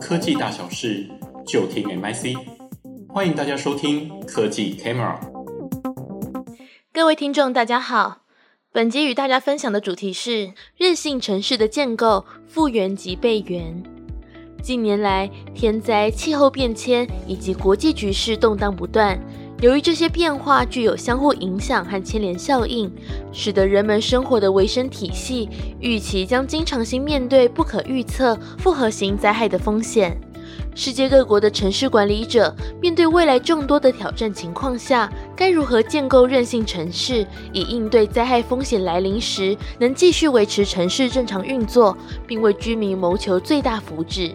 科技大小事就听 MIC，欢迎大家收听科技 Camera。各位听众，大家好。本集与大家分享的主题是韧性城市的建构、复原及备援。近年来，天灾、气候变迁以及国际局势动荡不断。由于这些变化具有相互影响和牵连效应，使得人们生活的维生体系预期将经常性面对不可预测复合型灾害的风险。世界各国的城市管理者面对未来众多的挑战情况下，该如何建构韧性城市，以应对灾害风险来临时能继续维持城市正常运作，并为居民谋求最大福祉？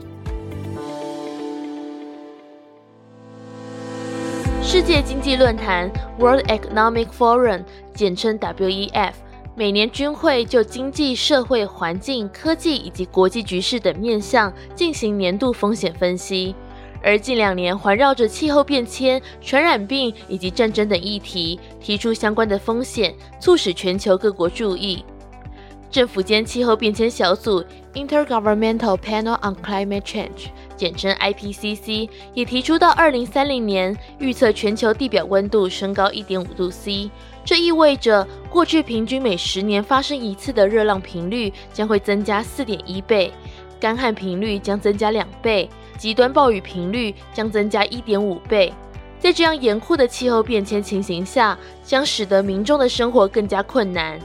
世界经济论坛 （World Economic Forum） 简称 WEF，每年均会就经济、社会、环境、科技以及国际局势等面向进行年度风险分析。而近两年，环绕着气候变迁、传染病以及战争等议题提出相关的风险，促使全球各国注意。政府间气候变迁小组 （Intergovernmental Panel on Climate Change）。简称 IPCC 也提出，到二零三零年预测全球地表温度升高一点五度 C，这意味着过去平均每十年发生一次的热浪频率将会增加四点一倍，干旱频率将增加两倍，极端暴雨频率将增加一点五倍。在这样严酷的气候变迁情形下，将使得民众的生活更加困难。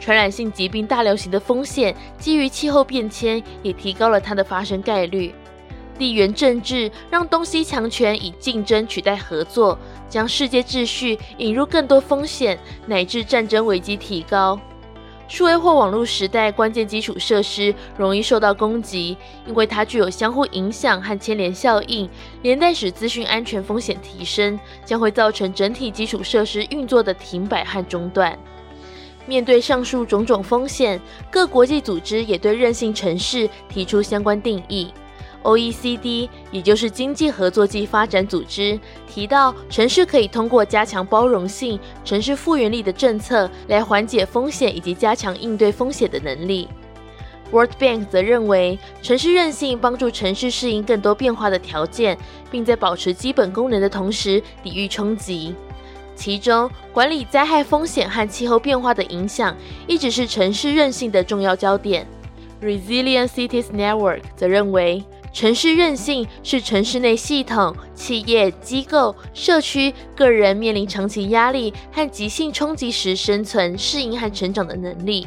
传染性疾病大流行的风险，基于气候变迁，也提高了它的发生概率。地缘政治让东西强权以竞争取代合作，将世界秩序引入更多风险，乃至战争危机提高。数位或网络时代，关键基础设施容易受到攻击，因为它具有相互影响和牵连效应，连带使资讯安全风险提升，将会造成整体基础设施运作的停摆和中断。面对上述种种风险，各国际组织也对韧性城市提出相关定义。OECD，也就是经济合作暨发展组织，提到城市可以通过加强包容性、城市复原力的政策来缓解风险以及加强应对风险的能力。World Bank 则认为，城市韧性帮助城市适应更多变化的条件，并在保持基本功能的同时抵御冲击。其中，管理灾害风险和气候变化的影响一直是城市韧性的重要焦点。Resilient Cities Network 则认为，城市韧性是城市内系统、企业、机构、社区、个人面临长期压力和急性冲击时生存、适应和成长的能力。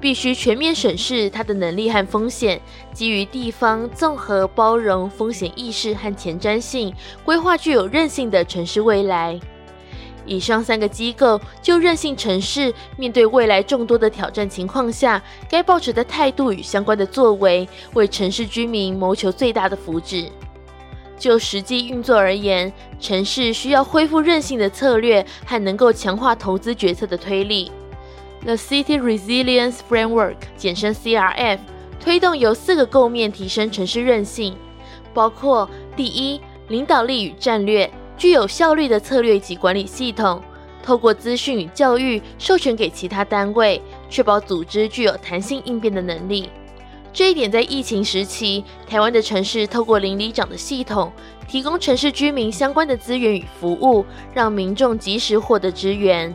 必须全面审视它的能力和风险，基于地方综合包容风险意识和前瞻性，规划具有韧性的城市未来。以上三个机构就韧性城市面对未来众多的挑战情况下，该抱持的态度与相关的作为，为城市居民谋求最大的福祉。就实际运作而言，城市需要恢复韧性的策略和能够强化投资决策的推力。The City Resilience Framework（ 简称 CRF） 推动由四个构面提升城市韧性，包括第一，领导力与战略。具有效率的策略及管理系统，透过资讯与教育授权给其他单位，确保组织具有弹性应变的能力。这一点在疫情时期，台湾的城市透过邻里长的系统，提供城市居民相关的资源与服务，让民众及时获得支援。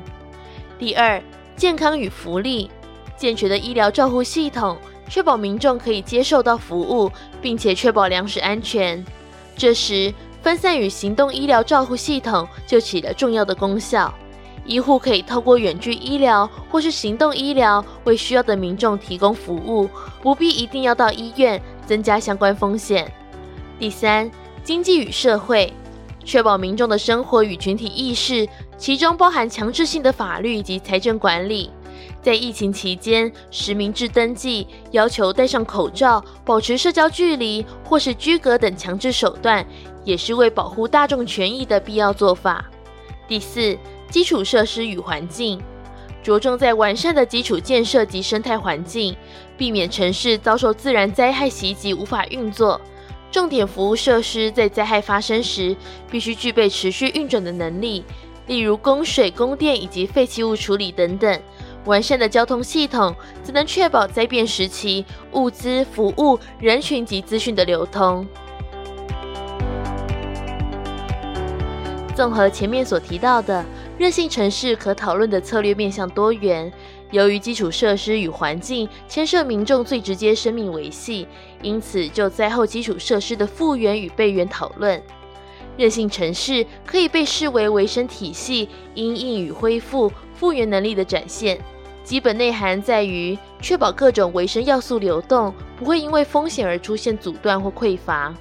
第二，健康与福利，健全的医疗照护系统，确保民众可以接受到服务，并且确保粮食安全。这时，分散与行动医疗照护系统就起了重要的功效，医护可以透过远距医疗或是行动医疗为需要的民众提供服务，不必一定要到医院，增加相关风险。第三，经济与社会，确保民众的生活与群体意识，其中包含强制性的法律以及财政管理。在疫情期间，实名制登记、要求戴上口罩、保持社交距离或是居隔等强制手段，也是为保护大众权益的必要做法。第四，基础设施与环境，着重在完善的基础建设及生态环境，避免城市遭受自然灾害袭击无法运作。重点服务设施在灾害发生时，必须具备持续运转的能力，例如供水、供电以及废弃物处理等等。完善的交通系统，则能确保灾变时期物资、服务、人群及资讯的流通。综合前面所提到的，韧性城市可讨论的策略面向多元。由于基础设施与环境牵涉民众最直接生命维系，因此就灾后基础设施的复原与备援讨论。韧性城市可以被视为维生体系因应与恢复复原能力的展现。基本内涵在于确保各种维生要素流动，不会因为风险而出现阻断或匮乏。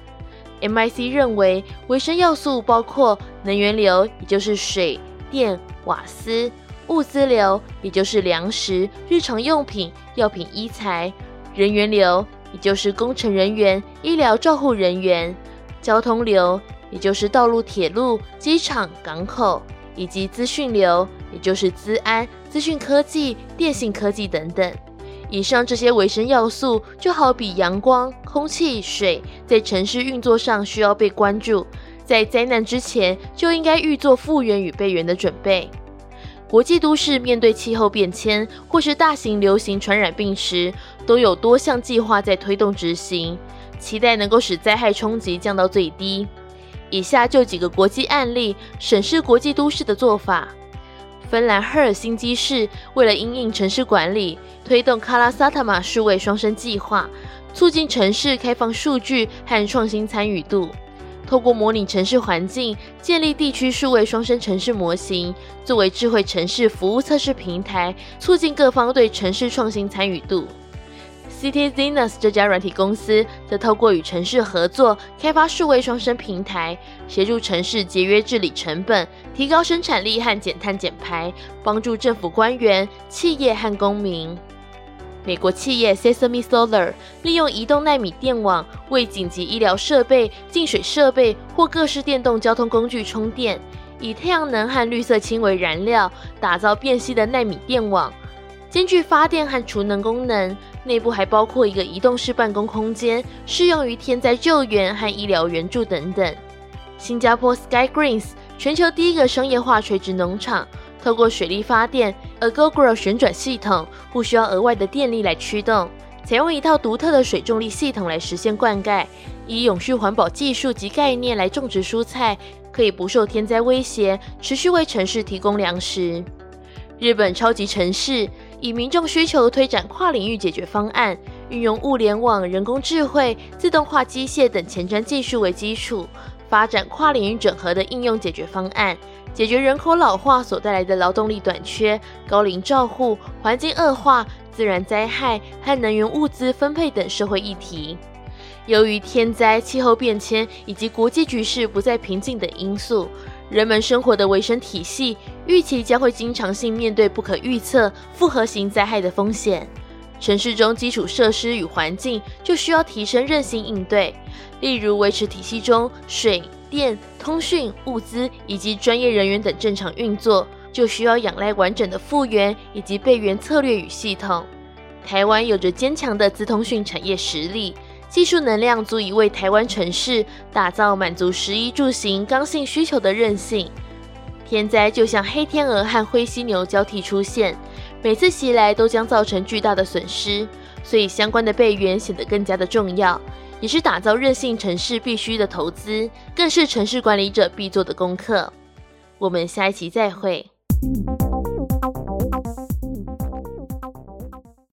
MIC 认为，维生要素包括能源流，也就是水电瓦斯；物资流，也就是粮食、日常用品、药品、医材；人员流，也就是工程人员、医疗照护人员；交通流，也就是道路、铁路、机场、港口；以及资讯流，也就是资安、资讯科技、电信科技等等。以上这些维生要素，就好比阳光、空气、水，在城市运作上需要被关注，在灾难之前就应该预做复原与备援的准备。国际都市面对气候变迁或是大型流行传染病时，都有多项计划在推动执行，期待能够使灾害冲击降到最低。以下就几个国际案例，审视国际都市的做法。芬兰赫尔辛基市为了因应城市管理，推动卡拉萨塔马数位双生计划，促进城市开放数据和创新参与度。透过模拟城市环境，建立地区数位双生城市模型，作为智慧城市服务测试平台，促进各方对城市创新参与度。CityZenus 这家软体公司则透过与城市合作，开发数位双生平台，协助城市节约治理成本，提高生产力和减碳减排，帮助政府官员、企业和公民。美国企业 Sesame Solar 利用移动纳米电网为紧急医疗设备、净水设备或各式电动交通工具充电，以太阳能和绿色氢为燃料，打造便携的纳米电网。兼具发电和储能功能，内部还包括一个移动式办公空间，适用于天灾救援和医疗援助等等。新加坡 Sky Greens 全球第一个商业化垂直农场，透过水力发电 AGOGROW 旋转系统，不需要额外的电力来驱动，采用一套独特的水重力系统来实现灌溉，以永续环保技术及概念来种植蔬菜，可以不受天灾威胁，持续为城市提供粮食。日本超级城市。以民众需求推展跨领域解决方案，运用物联网、人工智慧、自动化机械等前瞻技术为基础，发展跨领域整合的应用解决方案，解决人口老化所带来的劳动力短缺、高龄照护、环境恶化、自然灾害和能源物资分配等社会议题。由于天灾、气候变迁以及国际局势不再平静等因素，人们生活的维生体系预期将会经常性面对不可预测复合型灾害的风险。城市中基础设施与环境就需要提升韧性应对，例如维持体系中水电、通讯、物资以及专业人员等正常运作，就需要仰赖完整的复原以及备援策略与系统。台湾有着坚强的资通讯产业实力。技术能量足以为台湾城市打造满足食衣住行刚性需求的韧性。天灾就像黑天鹅和灰犀牛交替出现，每次袭来都将造成巨大的损失，所以相关的备援显得更加的重要，也是打造韧性城市必须的投资，更是城市管理者必做的功课。我们下一期再会。